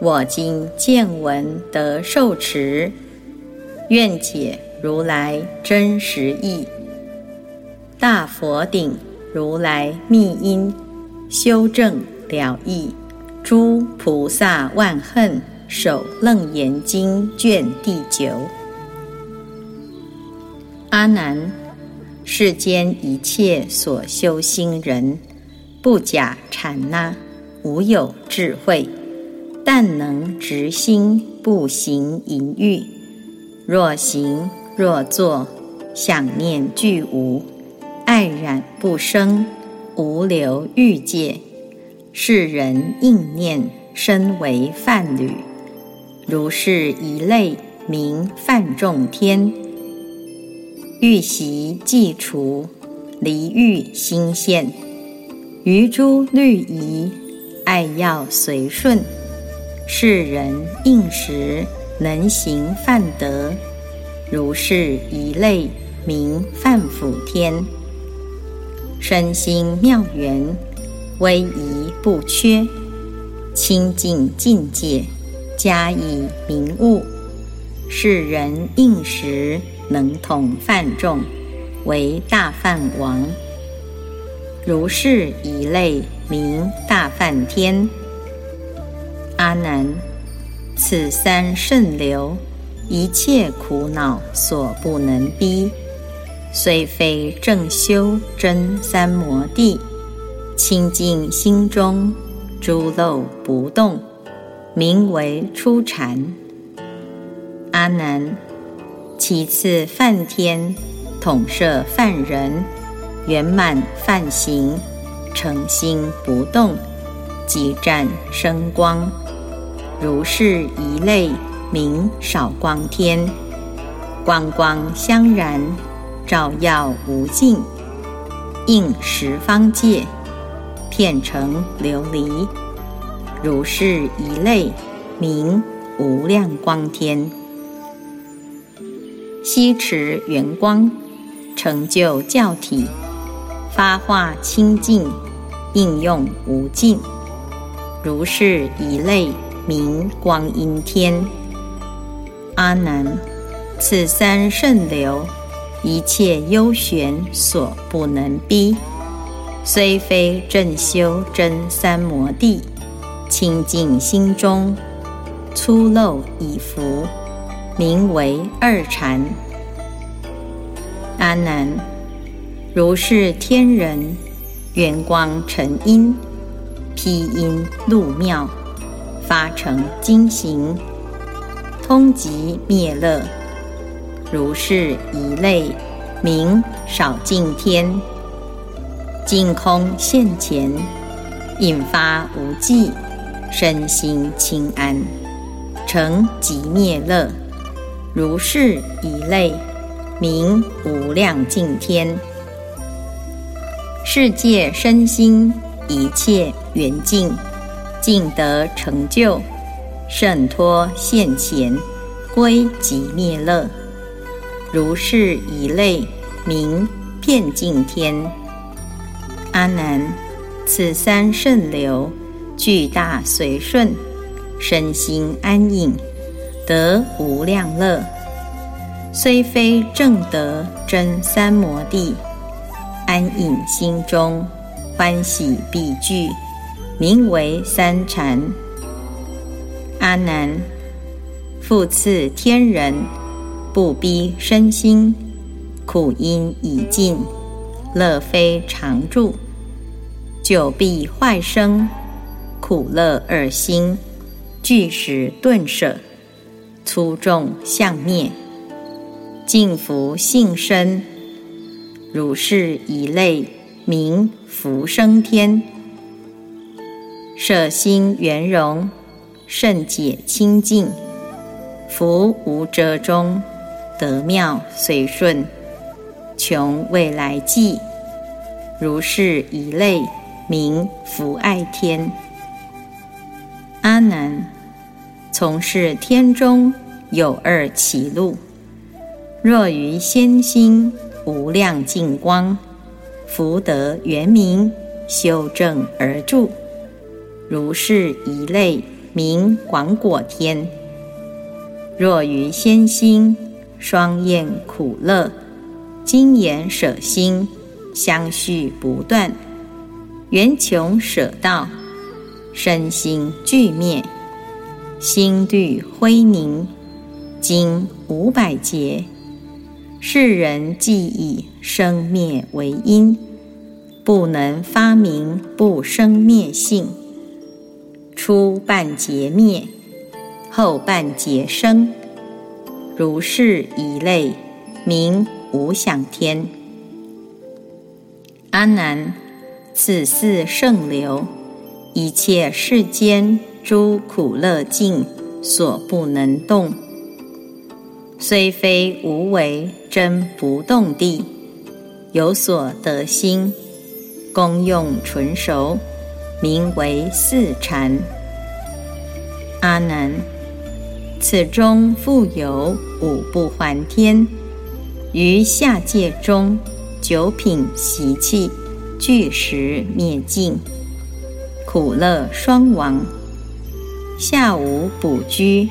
我今见闻得受持，愿解如来真实义。大佛顶如来密因，修正了义。诸菩萨万恨，守楞严经卷第九。阿难，世间一切所修心人，不假禅那，无有智慧，但能直心，不行淫欲。若行若坐，想念俱无。爱染不生，无留欲界。世人应念，身为梵侣。如是一类，名梵众天。欲习既除，离欲心现。于诸律仪，爱要随顺。世人应时，能行梵德。如是一类，名梵辅天。身心妙圆，威仪不缺，清净境界，加以明悟。世人应时能统梵众，为大梵王。如是一类名大梵天。阿难，此三圣流，一切苦恼所不能逼。虽非正修真三摩地，清净心中诸漏不动，名为初禅。阿难，其次梵天统摄梵人，圆满梵行，诚心不动，即占生光。如是一类名少光天，光光相然。照耀无尽，应十方界，片成琉璃。如是一类，名无量光天。悉持圆光，成就教体，发化清净，应用无尽。如是一类，名光阴天。阿难，此三圣流。一切幽玄所不能逼，虽非正修真三摩地，清净心中粗陋已服，名为二禅。阿难，如是天人圆光成因，披因入妙，发成精行，通即灭乐。如是一类，名少净天，净空现前，引发无际，身心清安，成即灭乐。如是一类，名无量净天。世界身心一切圆净，尽得成就，胜脱现前，归即灭乐。如是一类，名遍净天。阿难，此三圣流，具大随顺，身心安隐，得无量乐。虽非正得真三摩地，安隐心中，欢喜必具，名为三禅。阿难，复次天人。不逼身心，苦因已尽，乐非常住；久必坏生，苦乐二心，俱时顿舍，粗重相灭，净福性身。如是一类，名福生天，舍心圆融，甚解清净。福无遮中，得妙随顺，穷未来际。如是一类，名福爱天。阿难，从事天中有二歧路。若于先心无量净光，福德圆明，修正而住，如是一类，名广果天。若于先心双厌苦乐，精言舍心。相续不断，缘穷舍道，身心俱灭，心律灰凝，经五百劫，世人既以生灭为因，不能发明不生灭性。初半劫灭，后半劫生，如是一类，名无想天。阿难，此四圣流，一切世间诸苦乐境所不能动，虽非无为真不动地，有所得心，功用纯熟，名为四禅。阿难，此中复有五不还天，于下界中。九品习气，俱时灭尽，苦乐双亡。下无补居，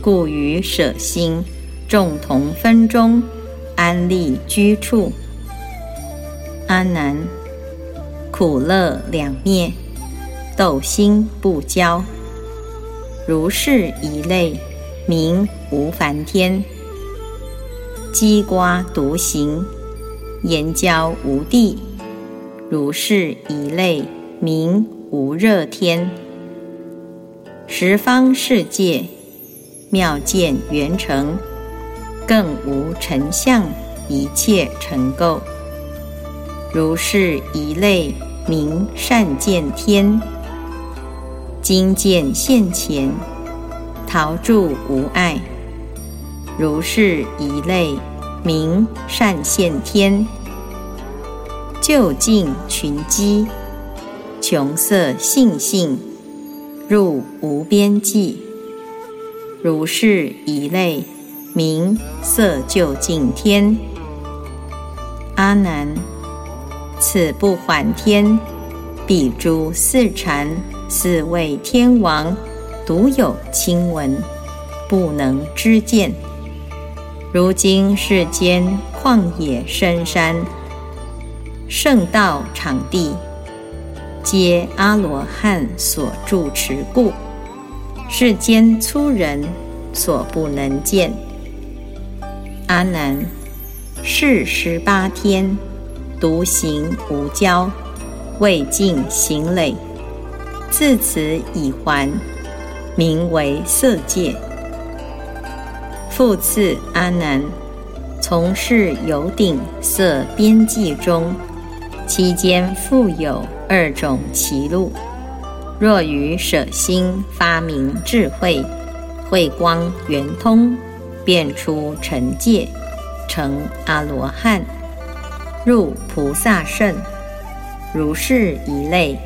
故于舍心众同分中安立居处。阿难，苦乐两灭，斗心不交，如是一类，名无梵天。鸡瓜独行。言交无地，如是一类，名无热天。十方世界，妙见圆成，更无尘相，一切尘垢。如是一类，名善见天。今见现前，陶铸无碍。如是一类。名善现天，就近群机，穷色性性，入无边际。如是一类，名色就近天。阿难，此不还天，彼诸四禅、四位天王，独有亲闻，不能知见。如今世间旷野深山、圣道场地，皆阿罗汉所住持故，世间粗人所不能见。阿难，是十八天独行无交，未尽行累，自此已还，名为色界。复次，阿难，从事有顶色边际中，期间复有二种歧路。若于舍心发明智慧，慧光圆通，变出成界，成阿罗汉，入菩萨圣，如是一类，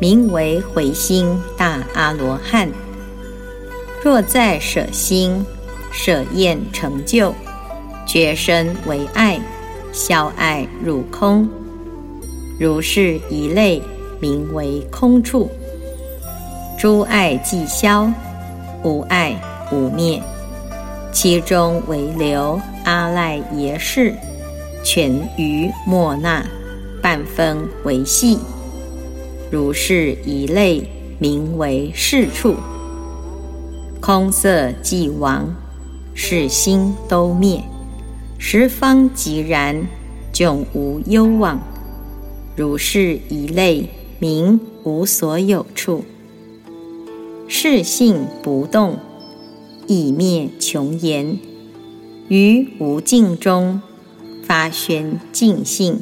名为回心大阿罗汉。若在舍心。舍厌成就，觉身为爱，消爱入空，如是一类，名为空处。诸爱既消，无爱无灭，其中为流阿赖耶识，全于莫那，半分为细，如是一类，名为是处。空色既亡。是心都灭，十方即然，迥无忧往。如是一类，名无所有处。是性不动，已灭穷言。于无尽中发宣尽性，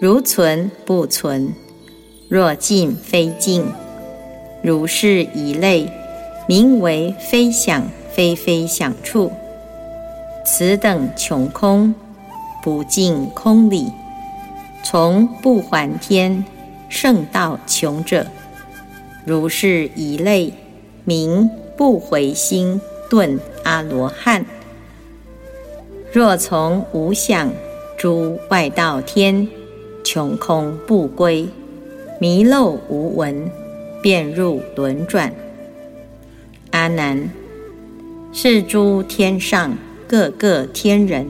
如存不存，若尽非尽。如是一类，名为非想。非非想处。此等穷空，不尽空理。从不还天，圣道穷者，如是一类，名不回心顿阿罗汉。若从无想诸外道天，穷空不归，迷漏无闻，便入轮转。阿难，是诸天上各个天人，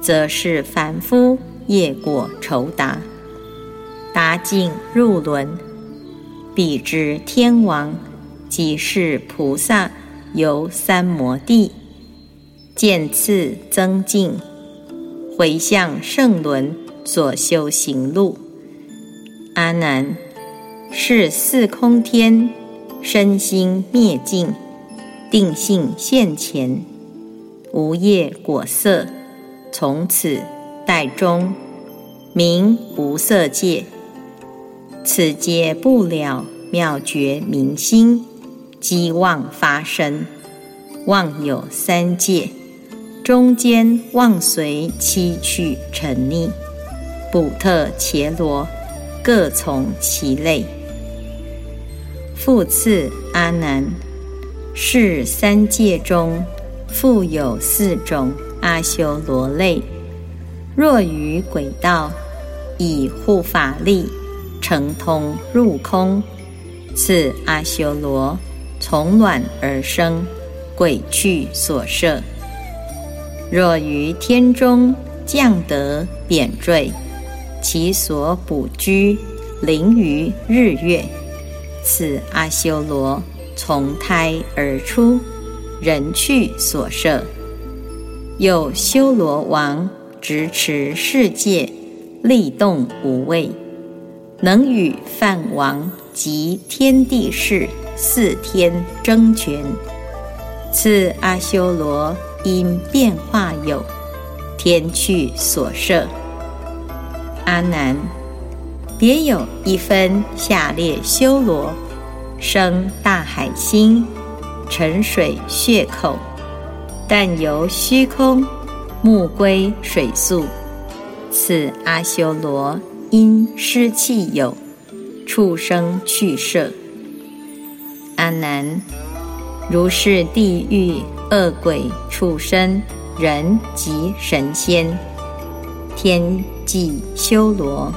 则是凡夫业果酬答，达尽入轮。彼之天王，即是菩萨，由三摩地。渐次增进，回向圣轮所修行路。阿难，是四空天身心灭尽，定性现前，无业果色，从此代终名无色界。此皆不了妙觉明心，机妄发生，妄有三界。中间妄随七趣沉溺，补特伽罗各从其类。复次，阿难，是三界中复有四种阿修罗类。若于轨道以护法力成通入空，此阿修罗从卵而生，鬼趣所摄。若于天中降得贬坠，其所补居临于日月，此阿修罗从胎而出，人去所摄。有修罗王执持世界，力动无畏，能与梵王及天地士四天争权。此阿修罗。因变化有天趣所摄，阿难，别有一分下列修罗，生大海心，沉水穴口，但由虚空，目归水宿。此阿修罗因湿气有，畜生去舍。阿难，如是地狱。恶鬼、畜生、人及神仙、天际修罗，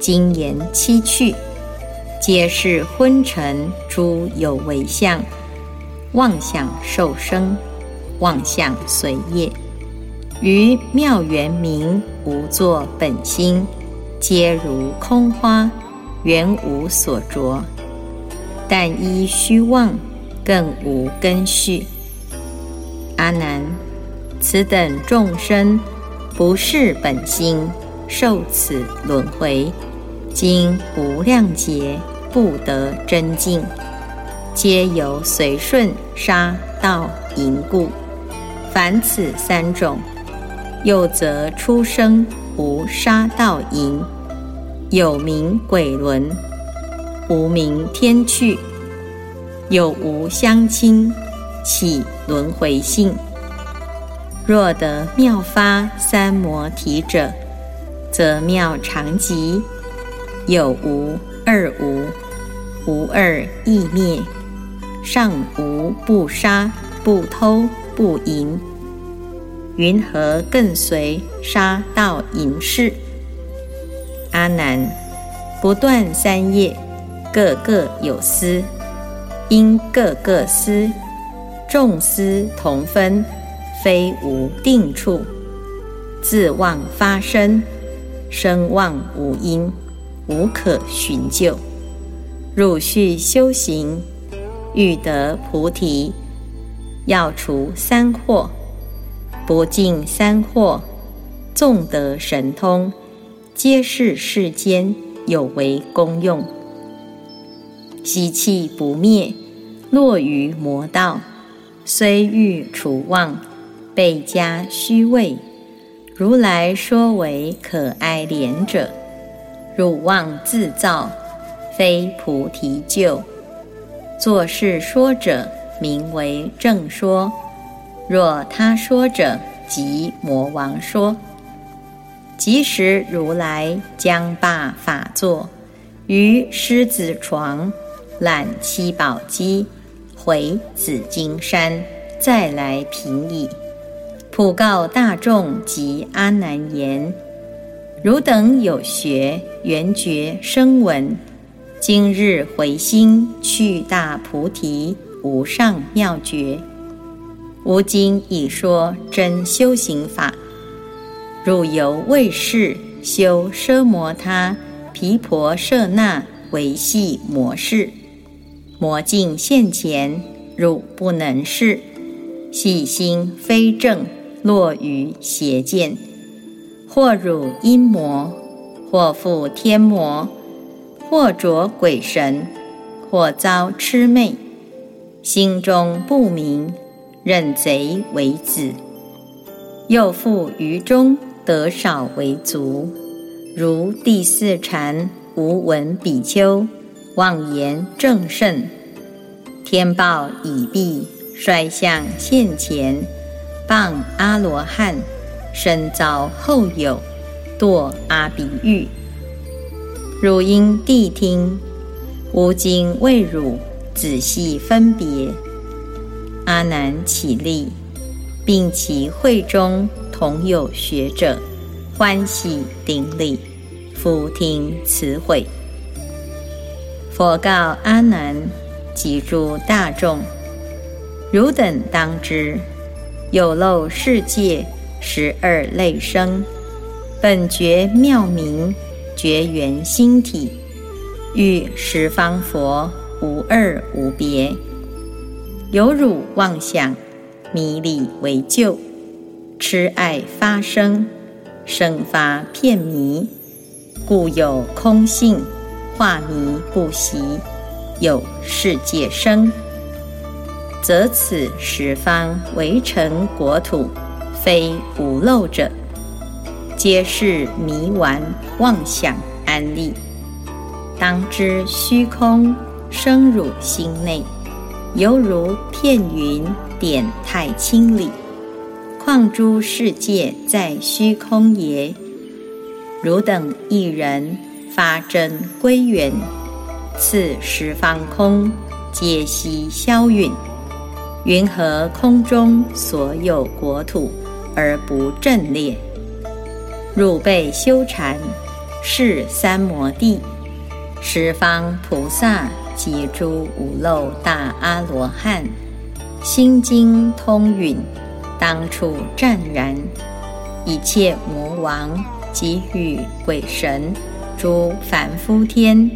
精言七趣，皆是昏沉诸有为相，妄想受生，妄想随业，于妙圆明无作本心，皆如空花，原无所着，但依虚妄，更无根续。阿难，此等众生不是本心，受此轮回，经无量劫不得真净，皆由随顺杀盗淫故。凡此三种，又则出生无杀盗淫，有名鬼轮，无名天趣，有无相亲。起轮回性，若得妙发三摩提者，则妙常吉；有无二无，无二亦灭。上无不杀不偷不淫，云何更随杀盗淫事？阿难，不断三业，个个有思，因个个思。众思同分，非无定处；自妄发生，生妄无因，无可寻救。汝须修行，欲得菩提，要除三惑，不尽三惑，纵得神通，皆是世间有为功用。习气不灭，落于魔道。虽欲除妄，倍加虚伪。如来说为可哀怜者，汝妄自造，非菩提救。作是说者，名为正说；若他说者，即魔王说。即时如来将罢法座，于狮子床，揽七宝机，回紫金山，再来平矣。普告大众及阿难言：汝等有学缘觉声闻，今日回心去大菩提无上妙觉。吾今已说真修行法。汝犹未是修奢摩他毗婆舍那维系模式，魔镜现前，汝不能视，细心非正，落于邪见，或汝阴魔，或负天魔，或着鬼神，或遭魑魅，心中不明，认贼为子，又复于中。得少为足，如第四禅无闻比丘。妄言正胜，天报已毕，率相现前，谤阿罗汉，身遭后有堕阿鼻狱。汝应谛听，吾今为汝仔细分别。阿难起立，并其会中。同有学者欢喜顶礼，复听慈诲。佛告阿难及诸大众：汝等当知，有漏世界十二类生，本觉妙明，觉缘心体，与十方佛无二无别。有汝妄想，迷理为旧。痴爱发生，生发片迷，故有空性，化迷不习，有世界生，则此十方围城国土，非无漏者，皆是迷顽妄想安立。当知虚空生汝心内，犹如片云点太清里。况诸世界在虚空也。汝等一人发真归元，此十方空皆悉消陨。云何空中所有国土而不震裂？汝辈修禅，是三摩地，十方菩萨及诸五漏大阿罗汉，心经通允。当处湛然，一切魔王及与鬼神、诸凡夫天，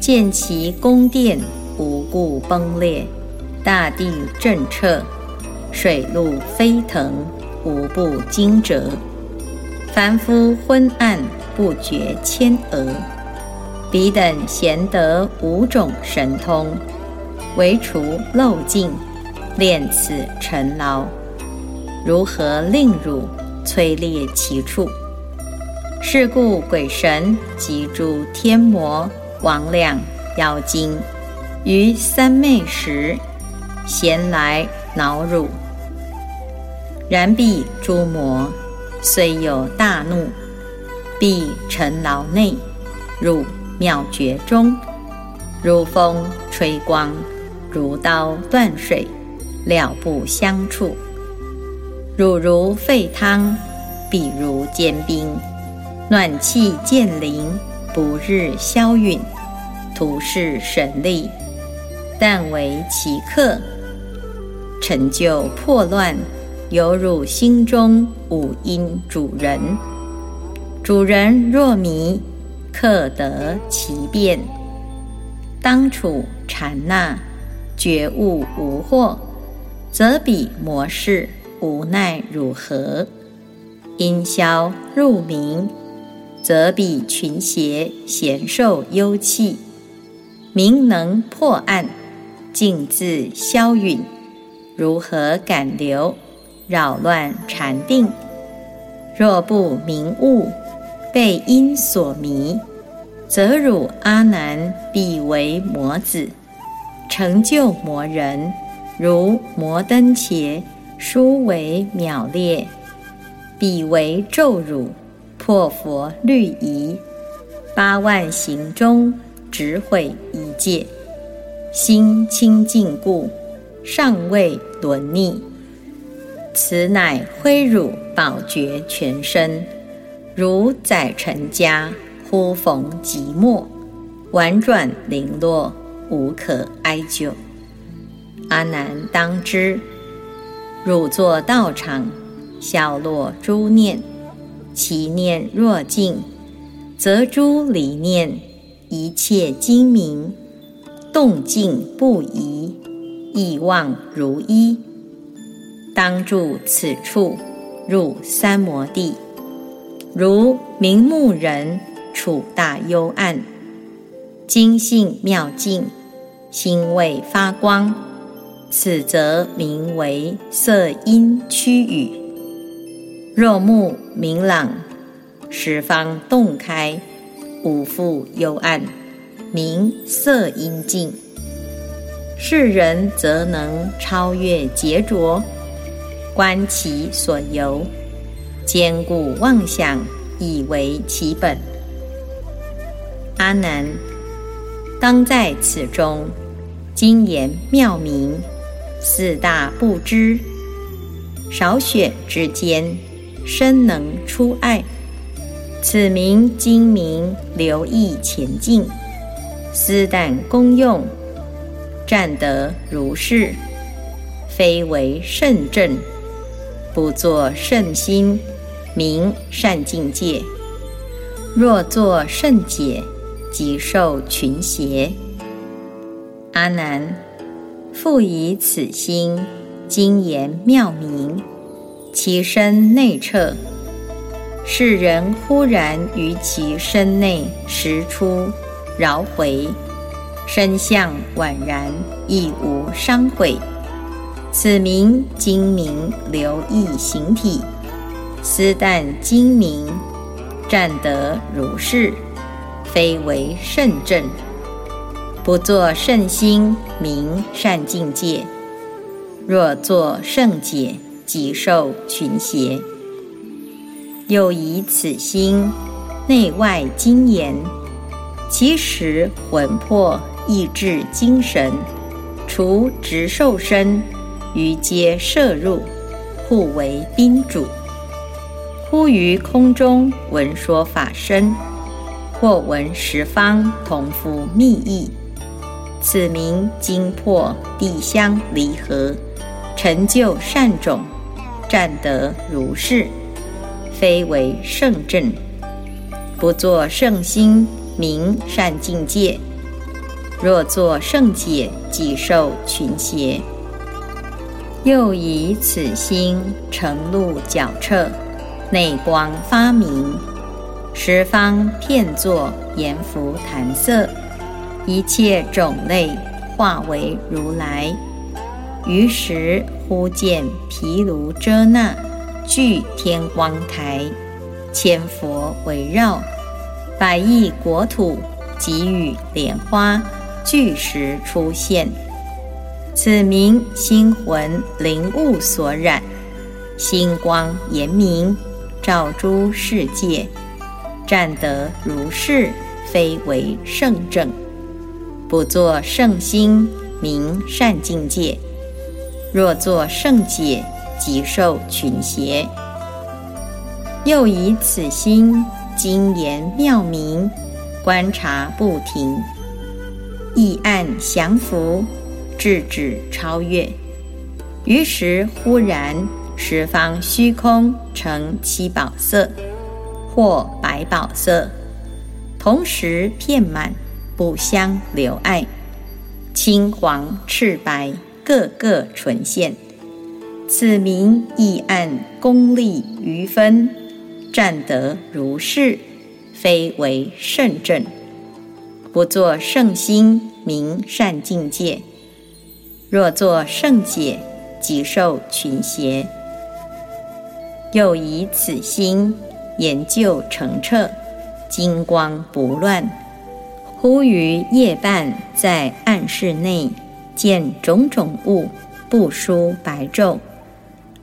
见其宫殿无故崩裂，大地震彻，水陆飞腾，无不惊蛰。凡夫昏暗不觉千额，彼等贤得五种神通，唯除漏尽，练此尘劳。如何令汝摧裂其处？是故鬼神及诸天魔、王魉、妖精，于三昧时，咸来恼汝。然必诸魔虽有大怒，必沉牢内，入妙觉中，如风吹光，如刀断水，了不相触。汝如沸汤，彼如坚冰，暖气渐灵，不日消陨，徒是神力，但为其客，成就破乱，犹如心中五阴主人。主人若迷，克得其变，当处禅那，觉悟无惑，则彼魔事。无奈如何？因消入明，则彼群邪咸受幽气，明能破暗，静自消陨。如何敢留？扰乱禅定。若不明悟，被因所迷，则汝阿难必为魔子，成就魔人，如摩登伽，殊为渺劣；彼为咒汝，破佛律仪。八万行中，只毁一戒。心清净故，尚未沦逆。此乃挥汝宝觉全身，如载尘家，忽逢即没，婉转零落，无可哀救。阿难当知，汝作道场，消落诸念，其念若尽，则诸理念，一切精明。动静不移，意望如一。当住此处，入三摩地。如明目人处大幽暗，精性妙净，心未发光。此则名为色音区语。若目明朗，十方洞开，五复幽暗。名色阴净，世人则能超越劫浊，观其所由，坚固妄想，以为其本。阿难，当在此中，精言妙明，四大不知，少选之间，深能出爱。此名精明，留意前进。斯但功用，占得如是，非为圣正，不作圣心，名善境界。若作圣解，即受群邪。阿难，复以此心，精言妙明，其身内彻，世人忽然于其身内识出。饶回，身相宛然，亦无伤毁。此名精明留意形体，斯但精明，占得如是，非为圣正，不作圣心，名善境界。若作圣解，即受群邪。又以此心，内外精严。其实魂魄意志精神，除直受身，余皆摄入，互为宾主。忽于空中闻说法声，或闻十方同夫密意，此名精破地相离合，成就善种，占得如是，非为圣正，不作圣心。名善境界，若作圣解，即受群邪。又以此心成路皎彻，内光发明，十方片作阎浮檀色，一切种类化为如来。于时忽见毗卢遮那具天光台，千佛围绕。百亿国土，给予莲花，巨石出现。此名心魂灵物所染，星光严明，照诸世界，占得如是，非为圣正，不作圣心，名善境界。若作圣解，即受群邪。又以此心。精言妙明，观察不停，意暗降伏，智止超越。于时忽然，十方虚空成七宝色，或百宝色，同时遍满，不相留碍。青黄赤白，各个纯现。此名意按功利余分。占得如是，非为圣正，不作圣心，名善境界。若作圣解，即受群邪。又以此心研究澄澈，金光不乱。忽于夜半，在暗室内见种种物，不输白昼，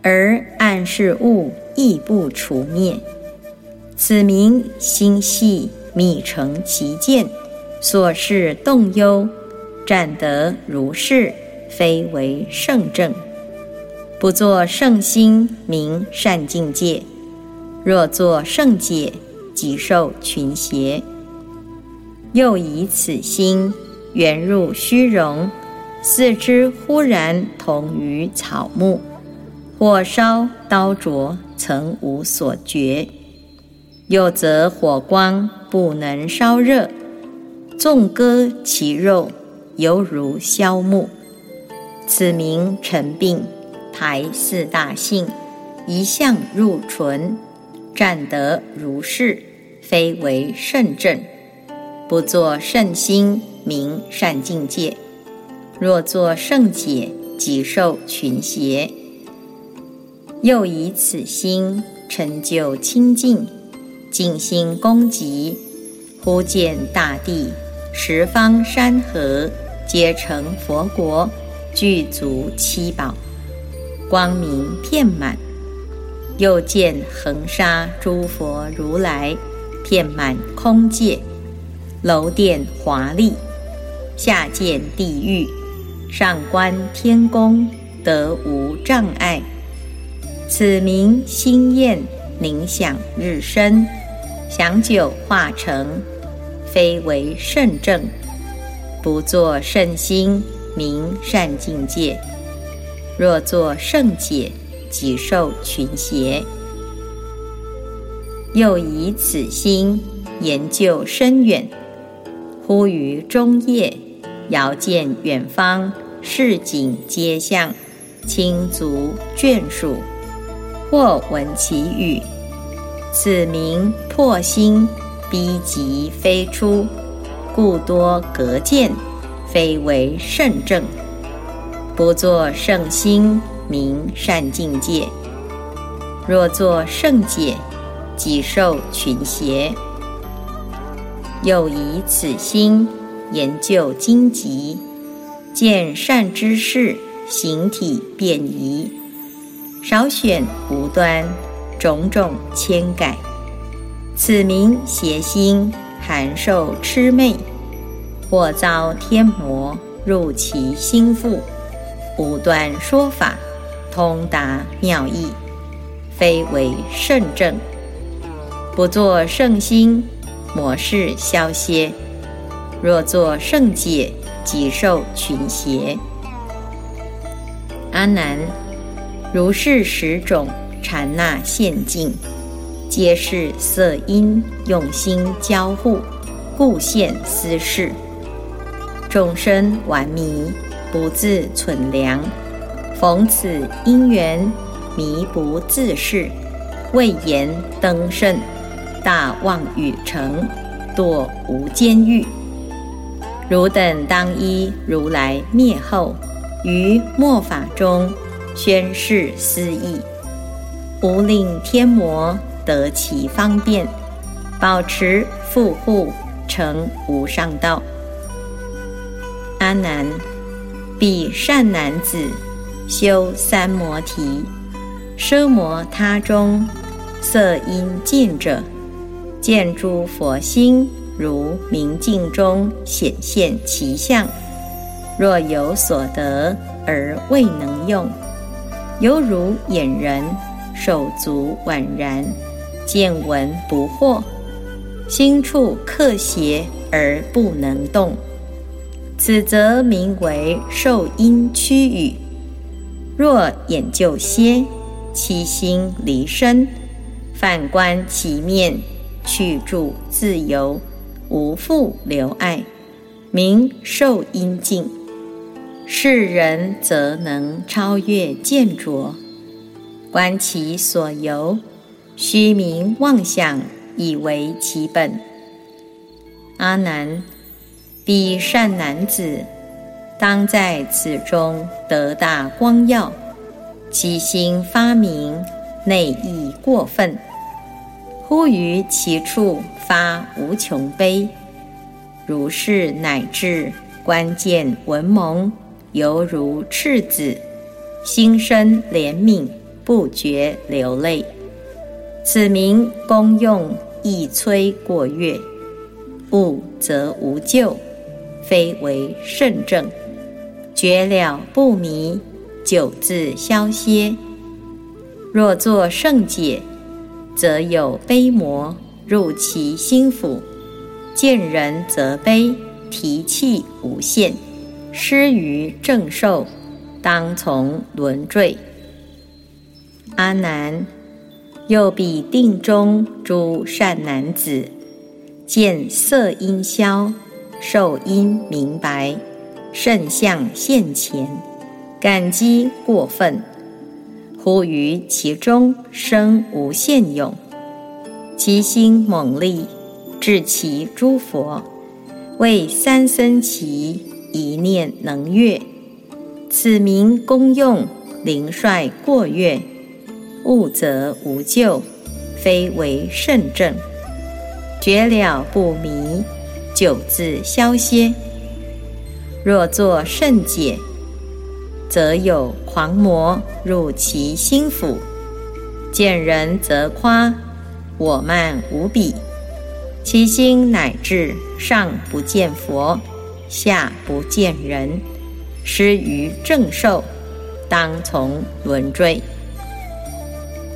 而暗示物亦不除灭。此名心细密成其见，所事动忧，占得如是，非为圣正。不作圣心，名善境界；若作圣解，即受群邪。又以此心缘入虚荣，四肢忽然同于草木，火烧刀灼，曾无所觉。又则火光不能烧热，纵割其肉，犹如削木。此名尘病，排四大性，一向入唇，占得如是，非为圣正。不作圣心，名善境界；若作圣解，即受群邪。又以此心成就清净。静心攻极，忽见大地十方山河皆成佛国，具足七宝，光明遍满；又见恒沙诸佛如来遍满空界，楼殿华丽；下见地狱，上观天宫，得无障碍。此名心焰凝想日生。享久化成，非为圣正；不作圣心，名善境界；若作圣解，即受群邪。又以此心研究深远，忽于中夜，遥见远方市井街巷，亲族眷属，或闻其语。此名破心逼急飞出，故多隔见，非为圣正。不作圣心，名善境界；若作圣解，即受群邪。又以此心研究经籍，见善之事，形体变移，少选无端。种种千改，此名邪心含受魑魅，或遭天魔入其心腹，无端说法，通达妙义，非为圣正。不作圣心，魔事消歇；若作圣解，即受群邪。阿难，如是十种。禅那现境，皆是色因用心交互，故现斯事。众生顽迷，不自存良，逢此因缘，迷不自是，未言登圣，大妄语成，堕无间狱。汝等当依如来灭后，于末法中宣示思义。无令天魔得其方便，保持富护成无上道。阿难，彼善男子修三摩提，奢摩他中色因见者，见诸佛心如明镜中显现其相。若有所得而未能用，犹如眼人。手足宛然，见闻不惑，心处克邪而不能动，此则名为受阴屈语。若眼就歇，其心离身，反观其面，去住自由，无复留爱，名受阴境。世人则能超越见着。观其所由，虚名妄想，以为其本。阿难，彼善男子，当在此中得大光耀，其心发明，内意过分，忽于其处发无穷悲。如是乃至观见文蒙，犹如赤子，心生怜悯，不觉流泪。此名功用一摧过月，悟则无咎，非为圣正。觉了不迷，久自消歇。若作圣解，则有悲魔入其心腹，见人则悲，提气无限，失于正受，当从轮坠。阿难，又彼定中诸善男子，见色音消，受因明白。圣相现前，感激过分，忽于其中生无限勇，其心猛力，至其诸佛，为三僧其一念能越，此名功用灵率过越，悟则无救，非为圣正，绝了不迷，久自消歇。若作甚解，则有狂魔入其心腹，见人则夸我慢无比，其心乃至上不见佛，下不见人，失于正受，当从轮坠。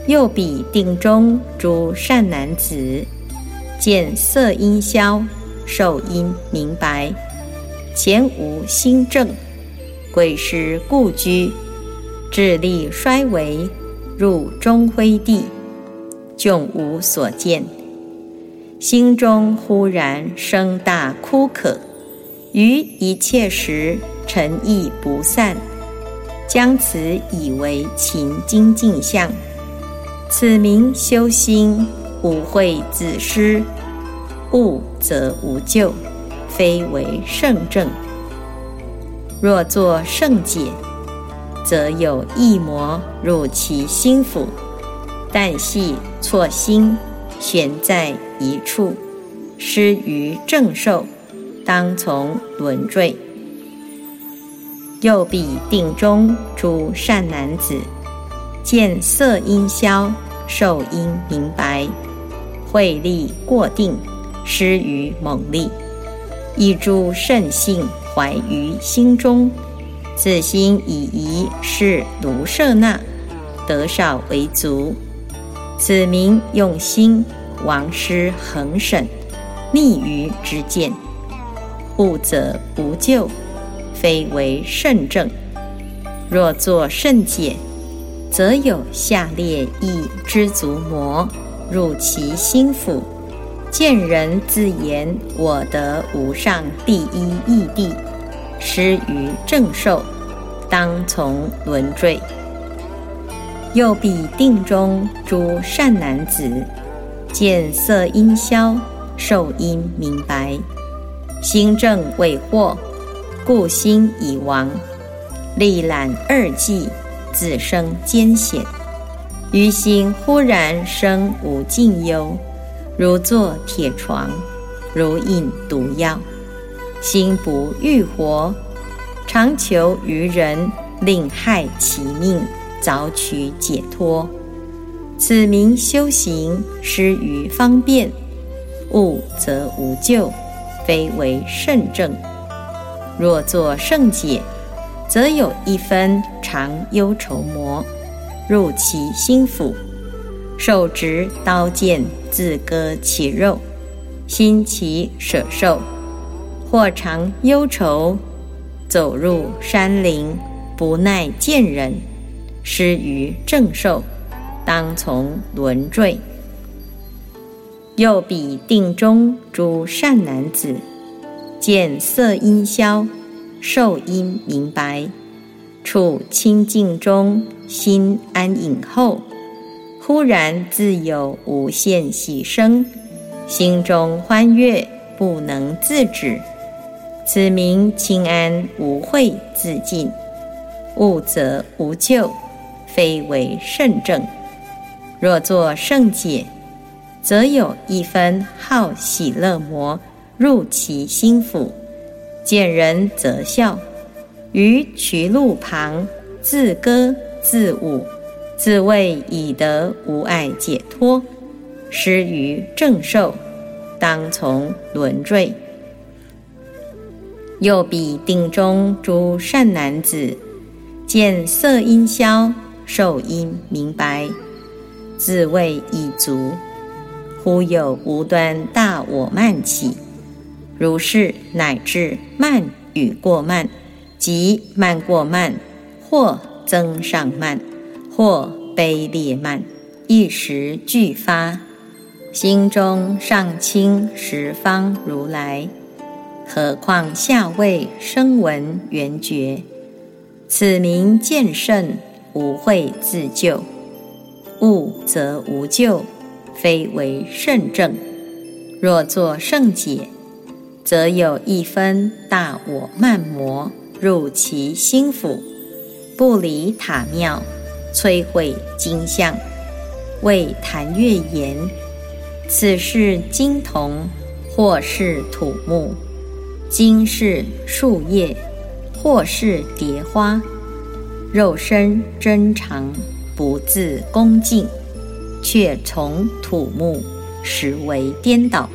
又比定中诸善男子，见色音消，受因明白。前无心正，鬼时故居，智力衰微，入中灰地，迥无所见。心中忽然生大枯渴，于一切时诚意不散，将此以为勤精进相。此名修心，无慧自失，悟则无咎。非为圣正。若作圣解，则有异魔入其心腹，但系错心，悬在一处，失于正受，当从轮坠。又彼定中诸善男子，见色音消，受因明白，慧力过定，失于猛力。以诸圣性怀于心中，自心以疑是卢舍那，得少为足。此名用心王师恒审，逆于之见，悟则不救，非为圣正。若作圣解，则有下列意知足魔入其心腹。见人自言我得无上第一义谛，失于正受，当从轮坠。又彼定中诸善男子，见色音消，受因明白，心正未惑，故心已亡，历览二际，自生艰险，于心忽然生无尽忧。如坐铁床，如饮毒药，心不欲活，常求于人，令害其命，早取解脱。此名修行失于方便，悟则无救，非为圣正。若作圣解，则有一分常忧愁魔入其心腹。手执刀剑，自割其肉；心起舍受，或常忧愁，走入山林，不耐见人，失于正受，当从轮坠。又彼定中诸善男子，见色音消，受因明白，处清净中，心安隐后。忽然自有无限喜生，心中欢悦，不能自止。此名清安无慧自尽，悟则无咎，非为圣正。若作圣解，则有一分好喜乐魔入其心腹，见人则笑，于渠路旁自歌自舞，自谓以得无碍解脱，失于正受，当从轮坠。又比定中诸善男子，见色音消，受因明白，自谓已足。忽有无端大我慢起，如是乃至慢与过慢，即慢过慢，或增上慢，或卑劣慢，一时俱发，心中上清十方如来。何况下位声闻缘觉，此名见圣，无慧自救；悟则无救，非为圣正。若作圣解，则有一分大我慢魔入其心腹，不离塔庙，摧毁金像，为谭月言：此是金铜，或是土木。今是树叶，或是蝶花，肉身真常不自恭敬，却从土木实为颠倒。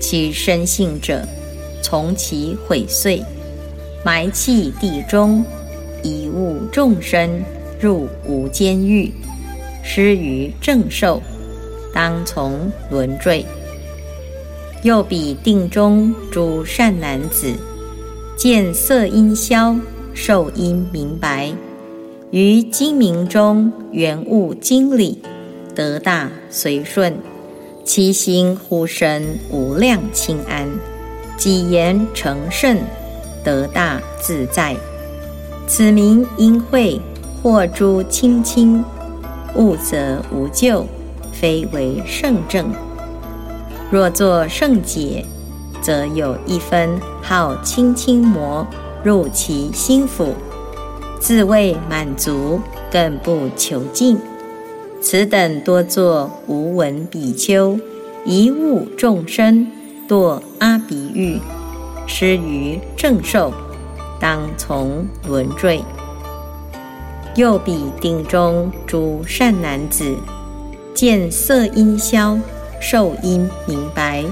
其生性者，从其毁碎，埋弃地中，以误众生入无间狱，失于正受，当从轮坠。又比定中诸善男子，见色音消，受因明白，于精明中圆悟经理，得大随顺，其心忽生无量清安，己言成圣，得大自在。此名因会获诸清清，悟则无救，非为圣正。若作圣解，则有一分好清清魔入其心腹，自谓满足，更不求进。此等多作无闻比丘，一误众生，堕阿鼻狱，失于正受，当从轮坠。又比定中诸善男子，见色音消。受因明白，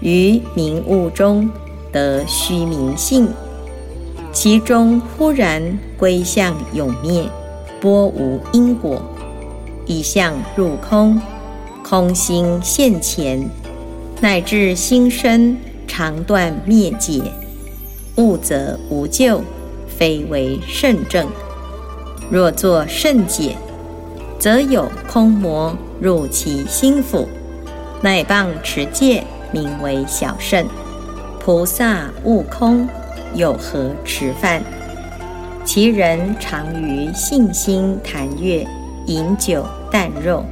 于明悟中得虚明性，其中忽然归向永灭，波无因果，一向入空，空心现前，乃至心生常断灭解，悟则无救，非为圣正。若作圣解，则有空魔入其心腹。乃谤持戒，名为小圣。菩萨悟空，有何持犯？其人常于信心谈悦，饮酒啖肉，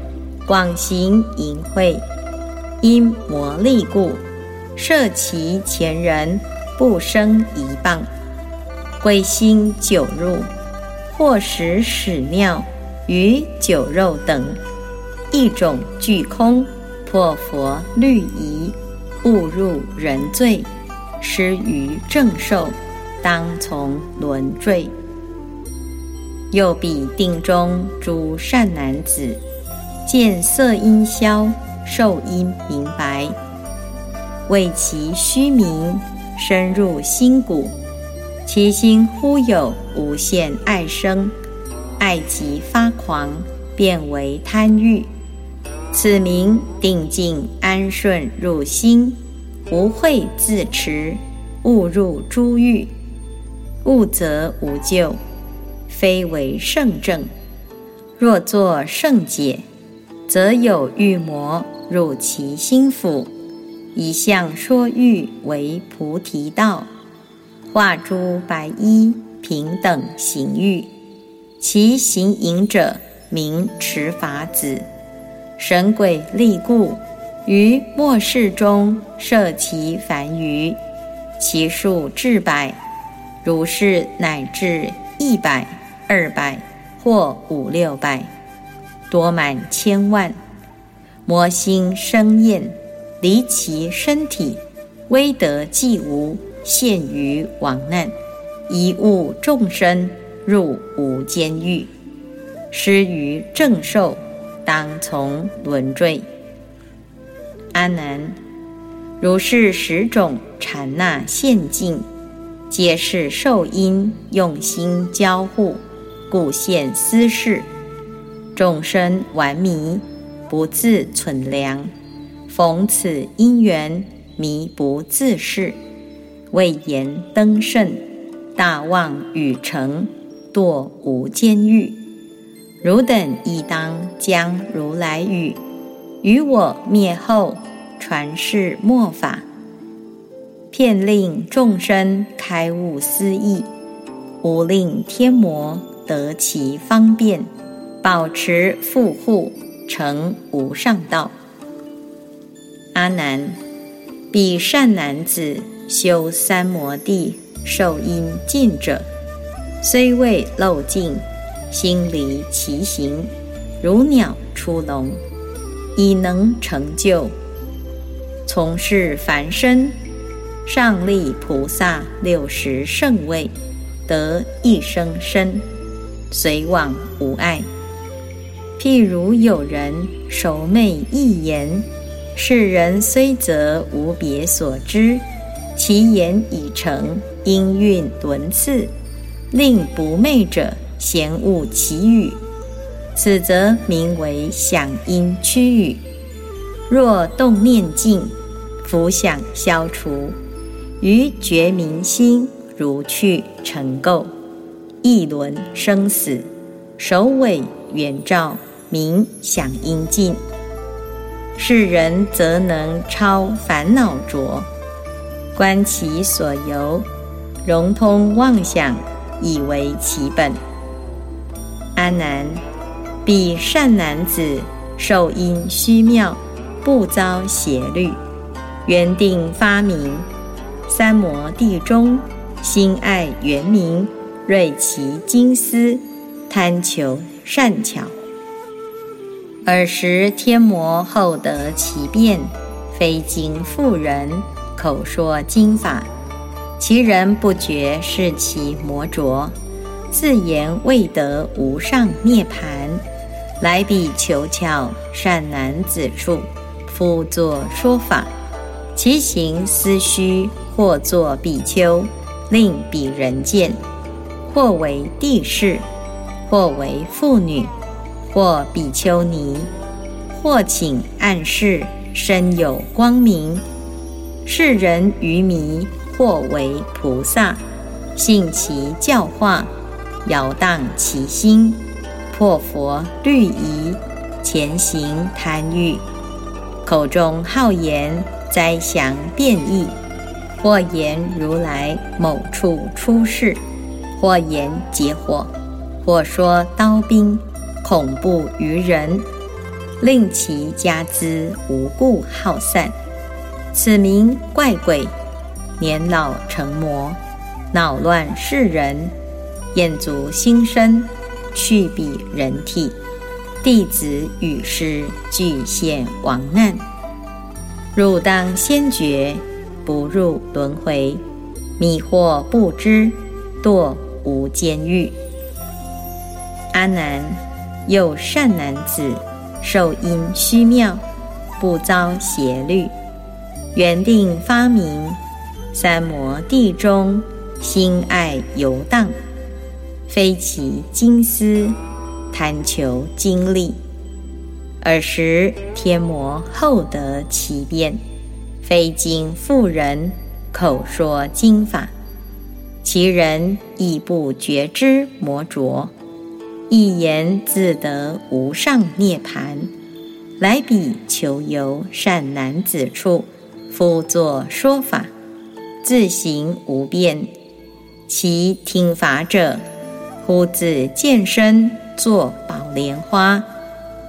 广行淫秽，因魔力故，摄其前人不生一谤。归心酒入，或食屎尿与酒肉等，一种俱空。破佛律仪，误入人罪，失于正受，当从轮坠。又比定中诸善男子，见色音消，受因明白，为其虚名深入心骨，其心忽有无限爱生，爱极发狂，变为贪欲。此名定静安顺入心，无慧自持，误入诸欲，悟则无救，非为圣正。若作圣解，则有欲魔入其心腹，以相说欲为菩提道，化诸白衣平等行欲，其行淫者名持法子。神鬼力故，于末世中设其凡余，其数至百，如是乃至一百、二百或五六百，多满千万。魔心生厌，离其身体，威德既无，陷于亡难，一误众生入无间狱。失于正受，当从轮坠。阿难，如是十种禅那现境，皆是受因用心交互，故现思事。众生顽迷，不自存良，逢此因缘，迷不自是，未言登圣，大妄语成，堕无间狱。汝等亦当将如来语，于我灭后，传世末法，骗令众生开悟思义，无令天魔得其方便。保持富护，成无上道。阿难，彼善男子修三摩地，受因尽者，虽未漏尽，心离其形，如鸟出笼，已能成就。从事凡身，上立菩萨六十圣位，得一生身，随往无碍。譬如有人熟昧一言，世人虽则无别所知，其言已成，音韵轮次，令不昧者嫌恶其语，此则名为响音曲语。若动念静，浮想消除，于觉明心如去尘垢，一轮生死，首尾圆照。名响应尽，世人则能超烦恼浊，观其所由，融通妄想，以为其本。阿难，彼善男子受因虚妙，不遭邪律，原定发明三摩地中，心爱圆明，锐其精思，贪求善巧。尔时天魔后得其变，非经妇人口说经法，其人不觉是其魔浊，自言未得无上涅盘，来彼求巧善男子处，复作说法，其行思虚，或作比丘，令彼人见，或为帝释，或为妇女。或比丘尼，或请暗示身有光明，世人愚迷；或为菩萨，信其教化，摇荡其心，破佛律仪，前行贪欲，口中好言，灾祥变异；或言如来某处出世，或言劫火，或说刀兵。恐怖于人，令其家资无故耗散，此名怪鬼。年老成魔，恼乱世人，眼足心生，去彼人体。弟子与师俱现亡难。汝当先觉，不入轮回，迷惑不知，堕无间狱。阿难。有善男子，受因虚妙，不遭邪律，原定发明，三摩地中，心爱游荡，非其精思，贪求经历。尔时天魔厚得其变，非经妇人口说经法，其人亦不觉知魔浊。一言自得无上涅盘，来彼求游善男子处，复作说法，自行无变。其听法者，忽自健身作宝莲花，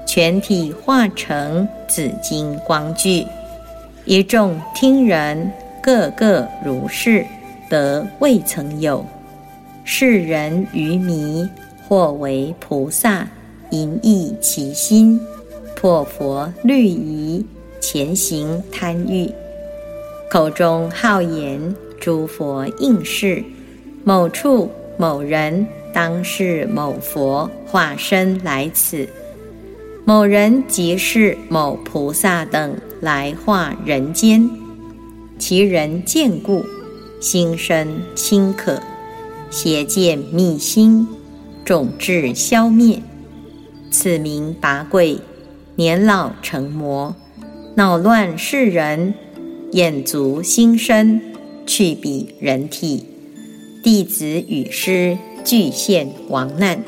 全体化成紫金光具，一众听人个个如是，得未曾有。世人愚迷。或为菩萨，淫逸其心，破佛律仪，前行贪欲，口中好言，诸佛应是，某处某人当是某佛化身来此，某人即是某菩萨等来化人间。其人见故，心生轻可，邪见密心，种智消灭。此名拔贵，年老成魔，恼乱世人，眼足心生，去彼人体。弟子与师俱现亡难，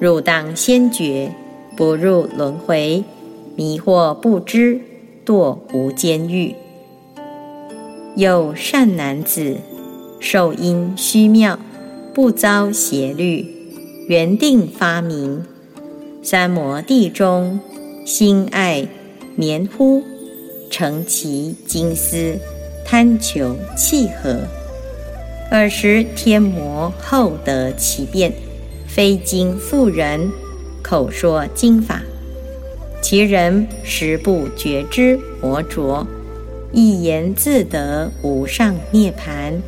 汝当先觉，不入轮回，迷惑不知，堕无间狱。有善男子，受因虚妙，不遭邪律，缘定发明。三摩地中，心爱绵乎，成其金丝，贪求契合。尔时天魔后得其变，非经妇人口说经法，其人实不觉知魔浊，一言自得无上涅盘，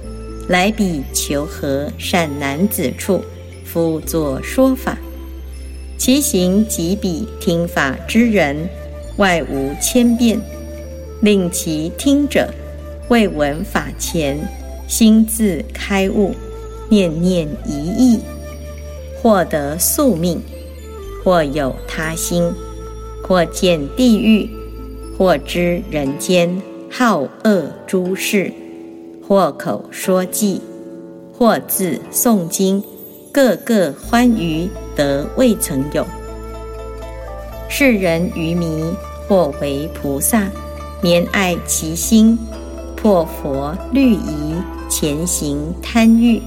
来彼求和善男子处，夫作说法，其行即彼听法之人，外无千变，令其听者未闻法前。心自开悟，念念一意，获得宿命；或有他心，或见地狱，或知人间好恶诸事，或口说偈，或自诵经，个个欢愉，得未曾有。世人愚迷，或为菩萨，怜爱其心，破佛律仪。前行贪欲，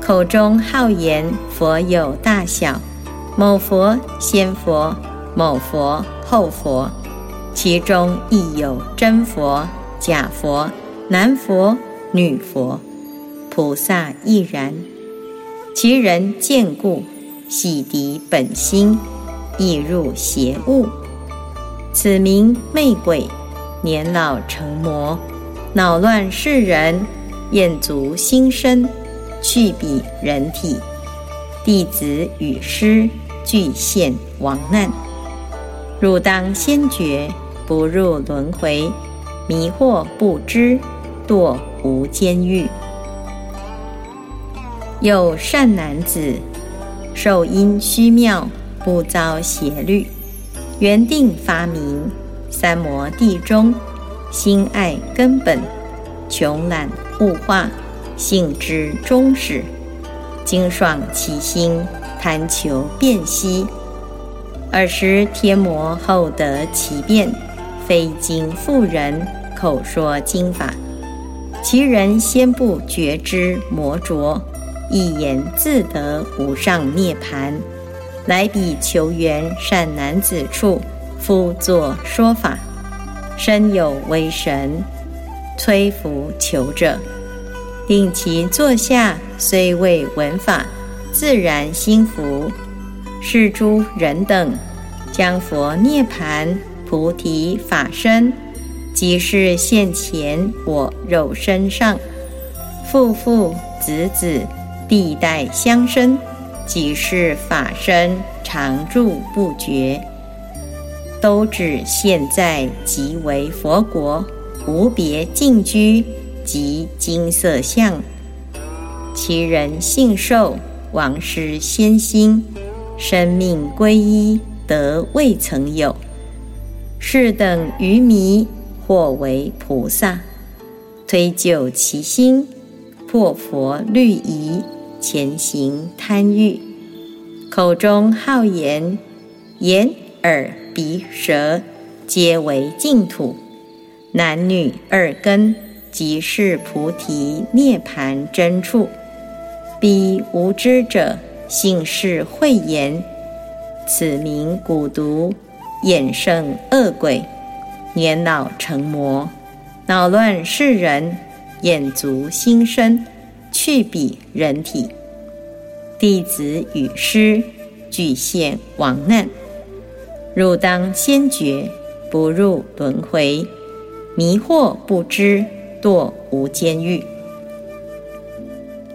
口中好言佛有大小，某佛先佛，某佛后佛，其中亦有真佛、假佛、男佛、女佛，菩萨亦然。其人见故，洗涤本心，亦入邪物。此名魅鬼，年老成魔，恼乱世人。厌足心生，去彼人体。弟子与师俱现亡难。汝当先觉，不入轮回，迷惑不知，堕无间狱。有善男子，受因虚妙，不遭邪律，缘定发明，三摩地中，心爱根本，穷懒。物化，性之终始，精爽其心，贪求辨析。尔时天魔后得其变，非经妇人口说经法，其人先不觉知魔浊，一言自得无上涅盘，来彼求缘善男子处，夫作说法，身有威神。催伏求者，令其坐下，虽未闻法，自然心服。是诸人等，将佛涅盘菩提法身，即是现前我肉身上，父父子子，地代相生，即是法身常住不绝，都指现在即为佛国。无别净居及金色相，其人信受王师先心，生命归依得未曾有。是等愚迷，或为菩萨，推究其心，破佛律仪，前行贪欲，口中好言，眼耳鼻舌皆为净土。男女二根，即是菩提涅盘真处。彼无知者，性是慧言，此名蛊毒，眼生恶鬼，年老成魔，恼乱世人，眼足心生，去彼人体。弟子与师俱现亡难，汝当先觉，不入轮回。迷惑不知，堕无间狱。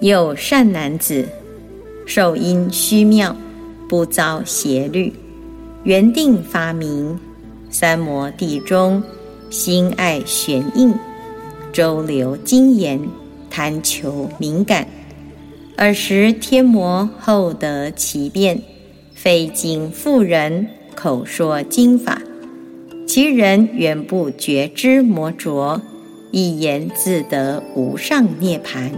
有善男子，受因虚妙，不遭邪律，原定发明。三摩地中，心爱玄应，周流精研，贪求敏感。尔时天魔后得其变，非经妇人口说经法，其人远不觉知魔浊，一言自得无上涅盘。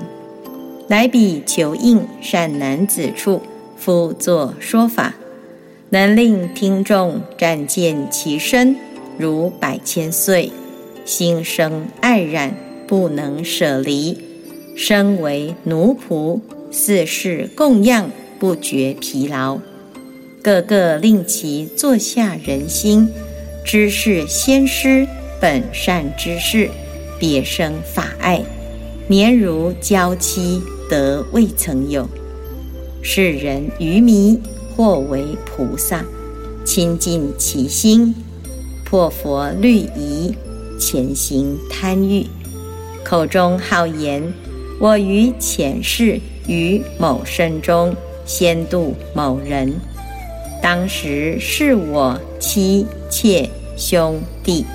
来彼求应善男子处，复作说法。能令听众暂见其身如百千岁，心生爱染，不能舍离，身为奴仆，四世供养，不觉疲劳。个个令其坐下人心，知是先师本善之事，别生法爱，年如娇妻，得未曾有。世人愚迷。或为菩萨，亲近其心，破佛律仪，潜行贪欲，口中好言：我于前世于某生中先度某人，当时是我妻妾兄弟，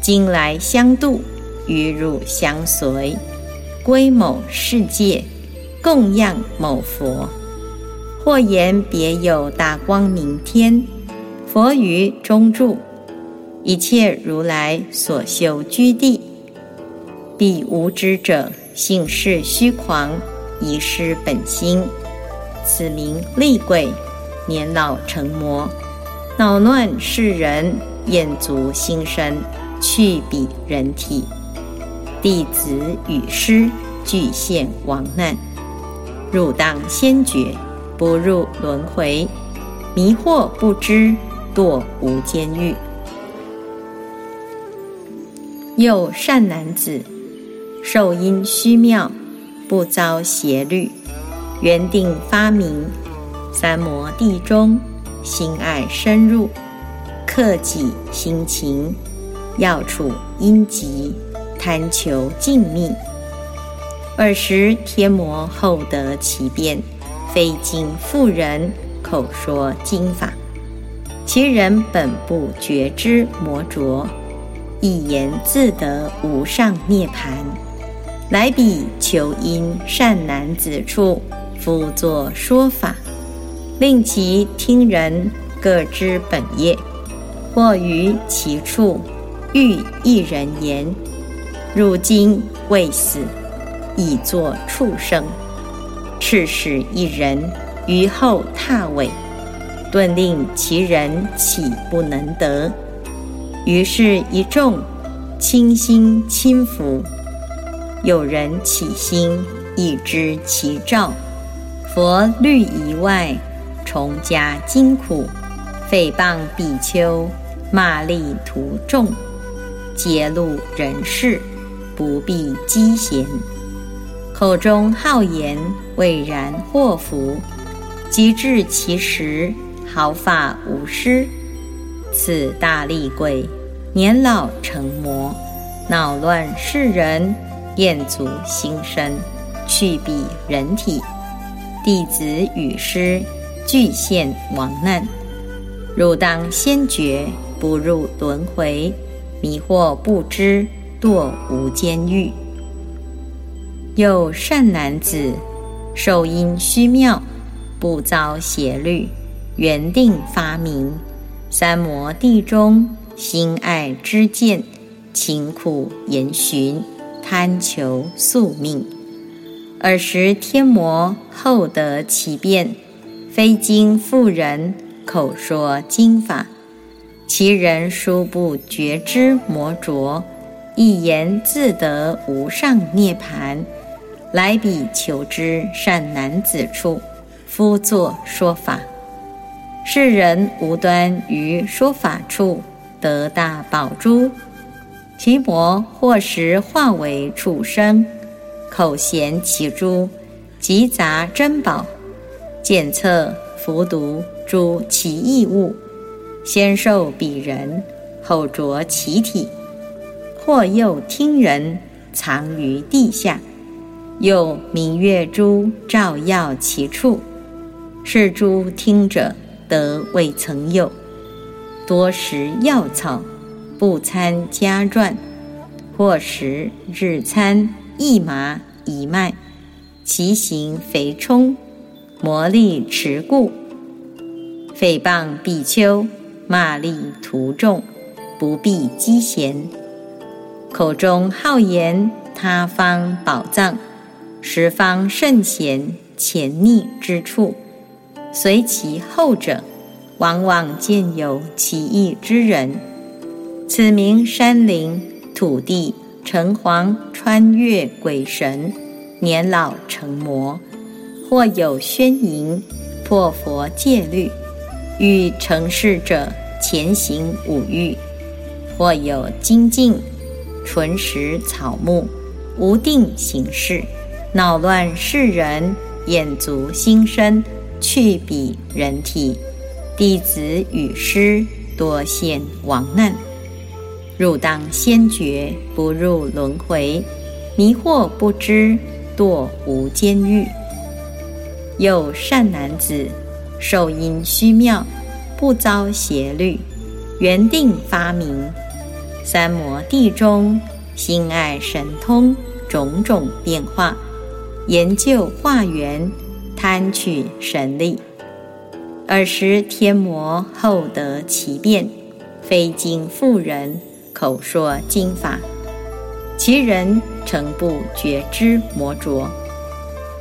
今来相度，与汝相随，归某世界，供养某佛。或言别有大光明天，佛于中住，一切如来所修居地，彼无知者性是虚狂，遗失本心，此名厉鬼，年老成魔，恼乱世人，厌足心生，去彼人体，弟子与师俱现亡难，汝当先觉。不入轮回，迷惑不知，堕无间狱。又善男子，受因虚妙，不遭邪律，原定发明，三摩地中，心爱深入，克己心情，要处因急，贪求静谧。尔时天魔厚得其变。非经妇人口说经法，其人本不觉知魔浊，一言自得无上涅盘。来彼求因善男子处，复作说法，令其听人各知本业，或于其处遇一人言：如今未死，已作畜生。赤使一人于后踏尾，顿令其人岂不能得？于是，一众倾心轻服。有人起心，已知其兆。佛律仪外，重加惊苦，诽谤比丘，骂力徒众，揭露人事，不必积嫌。口中好言，未然祸福；及至其时，毫发无失。此大力鬼，年老成魔，恼乱世人，厌足心生，去彼人体。弟子与师俱现亡难。汝当先觉，不入轮回，迷惑不知，堕无间狱。有善男子，受因虚妙，不遭邪律，缘定发明。三摩地中，心爱知见，勤苦研寻，贪求宿命。尔时天魔后得其变，非经妇人口说经法，其人殊不觉知魔浊，一言自得无上涅盘。来彼求之善男子处，夫作说法。世人无端于说法处得大宝珠，其魔或时化为畜生，口衔其珠，集杂珍宝，检测服毒诸奇异物，先受彼人，后着其体，或诱听人藏于地下。有明月珠照耀其处，是诸听者得未曾有。多食药草，不参家传，或食日餐一麻一麦，其形肥充，魔力持固，诽谤比丘，骂力徒众，不必积嫌。口中好言他方宝藏，十方圣贤潜匿之处，随其后者。往往见有奇异之人，此名山林、土地、城隍穿越鬼神，年老成魔；或有宣淫、破佛戒律，欲成事者前行五欲；或有精进、纯食草木，无定行事，恼乱世人，眼足心生，去彼人体。弟子与师多陷亡难，入当先觉，不入轮回；迷惑不知，堕无间狱。有善男子，受因虚妙，不遭邪律，圆定发明。三摩地中，心爱神通，种种变化，研究化缘，贪取神力。尔时天魔后得其变，非经妇人口说经法，其人诚不觉知魔浊，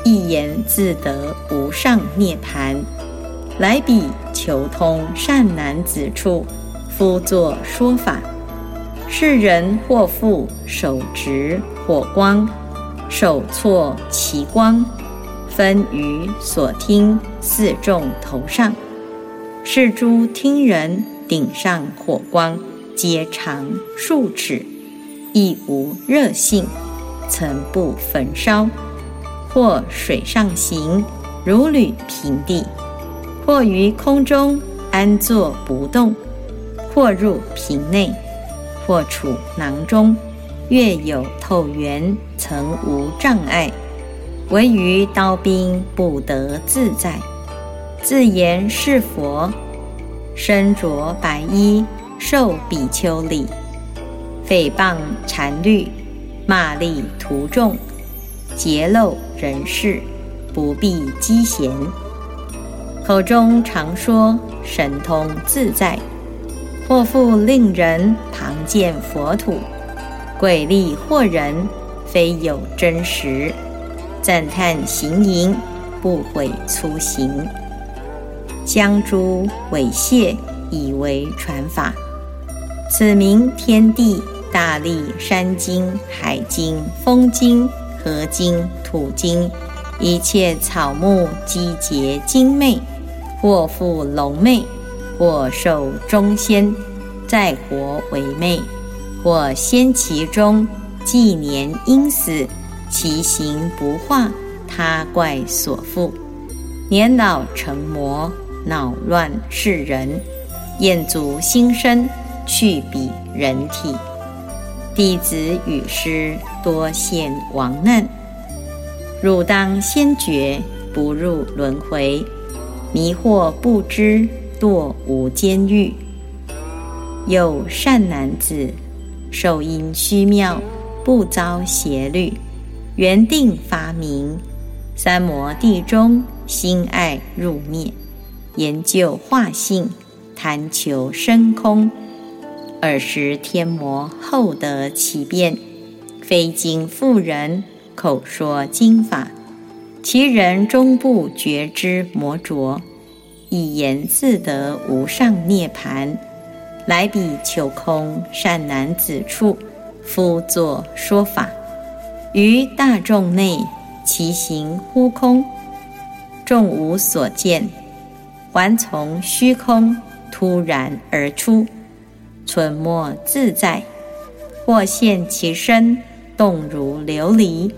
一言自得无上涅槃。来彼求通善男子处，夫作说法。世人或复手执火光，手错其光。分于所听四众头上，是诸听人顶上火光，皆长数尺，亦无热性，曾不焚烧。或水上行，如履平地；或于空中安坐不动；或入瓶内；或处囊中，月有透圆，曾无障碍。唯余刀兵不得自在，自言是佛，身着白衣，受比丘礼，诽谤禅律，骂詈徒众，揭露人事，不必积嫌。口中常说神通自在，或复令人旁见佛土，鬼力惑人，非有真实。赞叹行淫，不悔粗行，将诸猥亵以为传法。此名天地大力山经、海经、风经、河经、土经，一切草木积结精魅，或复龙魅，或受中仙，再活为魅，或仙其中纪年因死。其形不化，他怪所缚；年老成魔，恼乱世人，厌足心生，去彼人体。弟子与师多陷亡难，汝当先觉，不入轮回；迷惑不知，堕无间狱。有善男子，受因虚妙，不遭邪律。原定发明，三摩地中心爱入灭，研究化性，贪求深空。尔时天魔后得其变，非经妇人口说经法，其人终不觉知魔浊，一言自得无上涅盘。来彼求空善男子处，夫作说法。于大众内，其行忽空，众无所见，还从虚空突然而出，存没自在，或现其身，动如琉璃；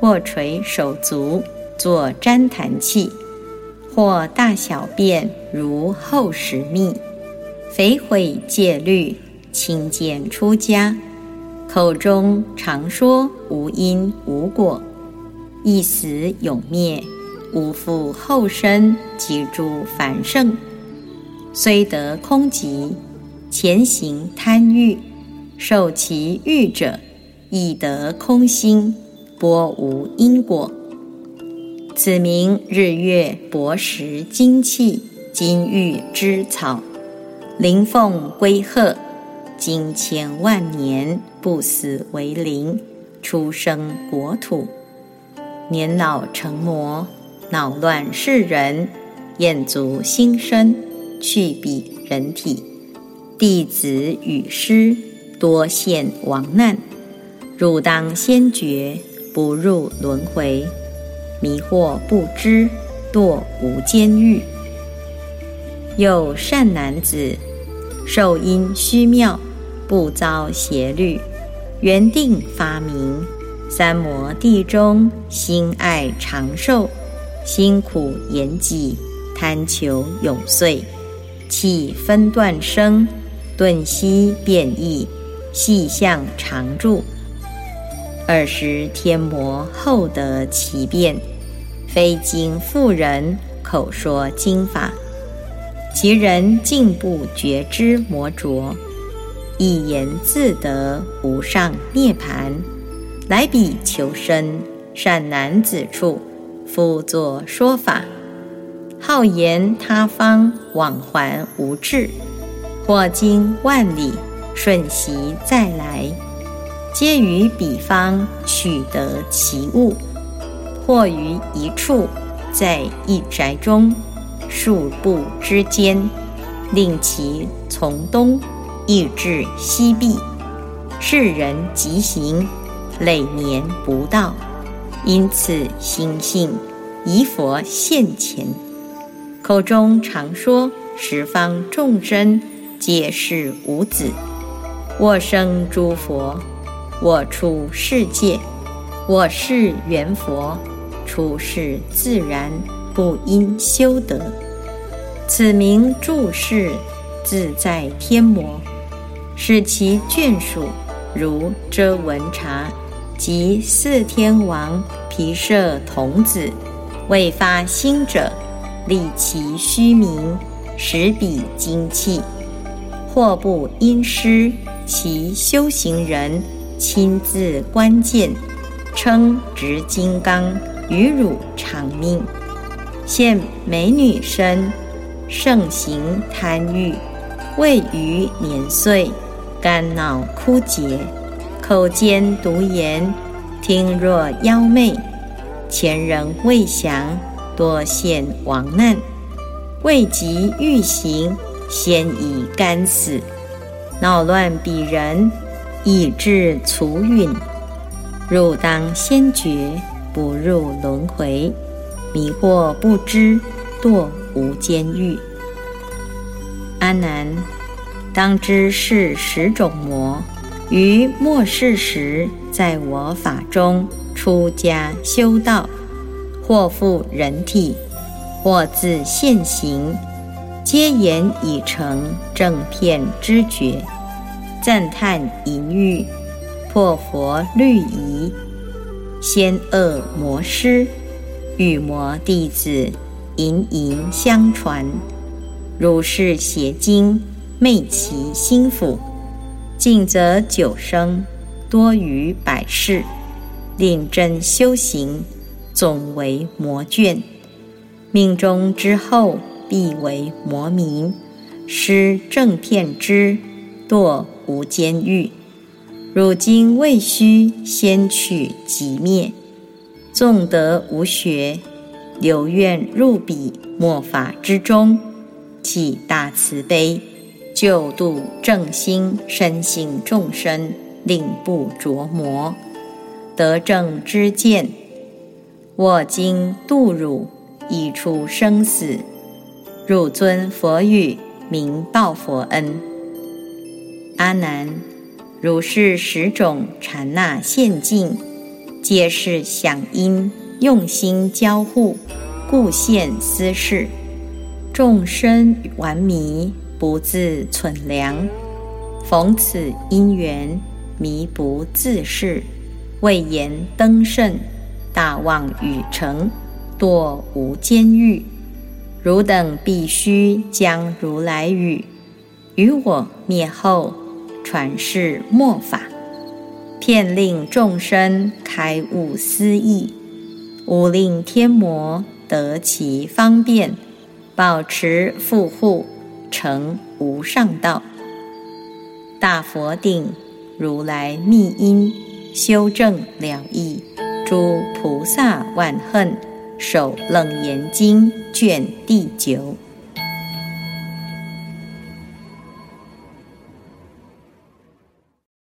或垂手足，作旃檀器；或大小便如厚实蜜，肥毁戒律，轻贱出家。口中常说无因无果，一死永灭，无复后生及诸繁盛，虽得空寂，前行贪欲，受其欲者，亦得空心，波无因果。此名日月薄食精气，金玉之草，灵凤归鹤，经千万年不死为灵，出生国土，年老成魔，恼乱世人，厌足心生，去彼人体，弟子与师多现亡难，汝当先觉，不入轮回。迷惑不知，堕无间狱。有善男子，受因虚妙，不遭邪律，缘定发明。三摩地中，心爱长寿，辛苦延己，贪求永岁。气分断生，顿息变异，细相常住。二十天魔后得其变。非经妇人口说经法，其人进步觉知魔着，一言自得无上涅盘，来彼求生善男子处，复作说法，好言他方往还无滞，或经万里瞬息再来，皆于彼方取得其物。或于一处，在一宅中，数步之间，令其从东亦至西壁。世人急行，累年不到，因此心性疑佛现前，口中常说十方众生皆是无子。我生诸佛，我出世界，我是圆佛。出世自然，不因修德。此名注释自在天魔，使其眷属如遮文察及四天王毗舍童子，未发心者，立其虚名，实彼精气，或不因师，其修行人亲自关键，称执金刚。与汝长命，现美女身，盛行贪欲，未逾年岁，肝脑枯竭，口尖毒言，听若妖媚，前人未降，多现亡难，未及欲行，先以干死，恼乱彼人，以致卒允，汝当先觉。不入轮回，迷惑不知，堕无间狱。阿难，当知是十种魔，于末世时，在我法中出家修道，或复人体，或自现行，皆言已成正片知觉，赞叹淫欲，破佛律仪。仙恶魔师与魔弟子盈盈相传，如是邪经昧其心腹，尽则九生，多于百世，令真修行，总为魔眷。命中之后，必为魔民，失正片之，堕无间狱。汝今未须先取即灭，纵得无学，留愿入彼末法之中，起大慈悲，救度正心身心众生，令不着魔，得正知见。我今度汝，已出生死，汝尊佛语，名报佛恩。阿难。如是十种禅那现境，皆是想因用心交互，故现思事。众生顽迷，不自存良，逢此因缘，迷不自是，未言登圣，大妄语成，堕无间狱。汝等必须将如来语于我灭后传世末法，骗令众生开悟思义，勿令天魔得其方便，保持富护，成无上道。大佛顶如来密因，修正了义。诸菩萨万恨，首楞严经卷第九。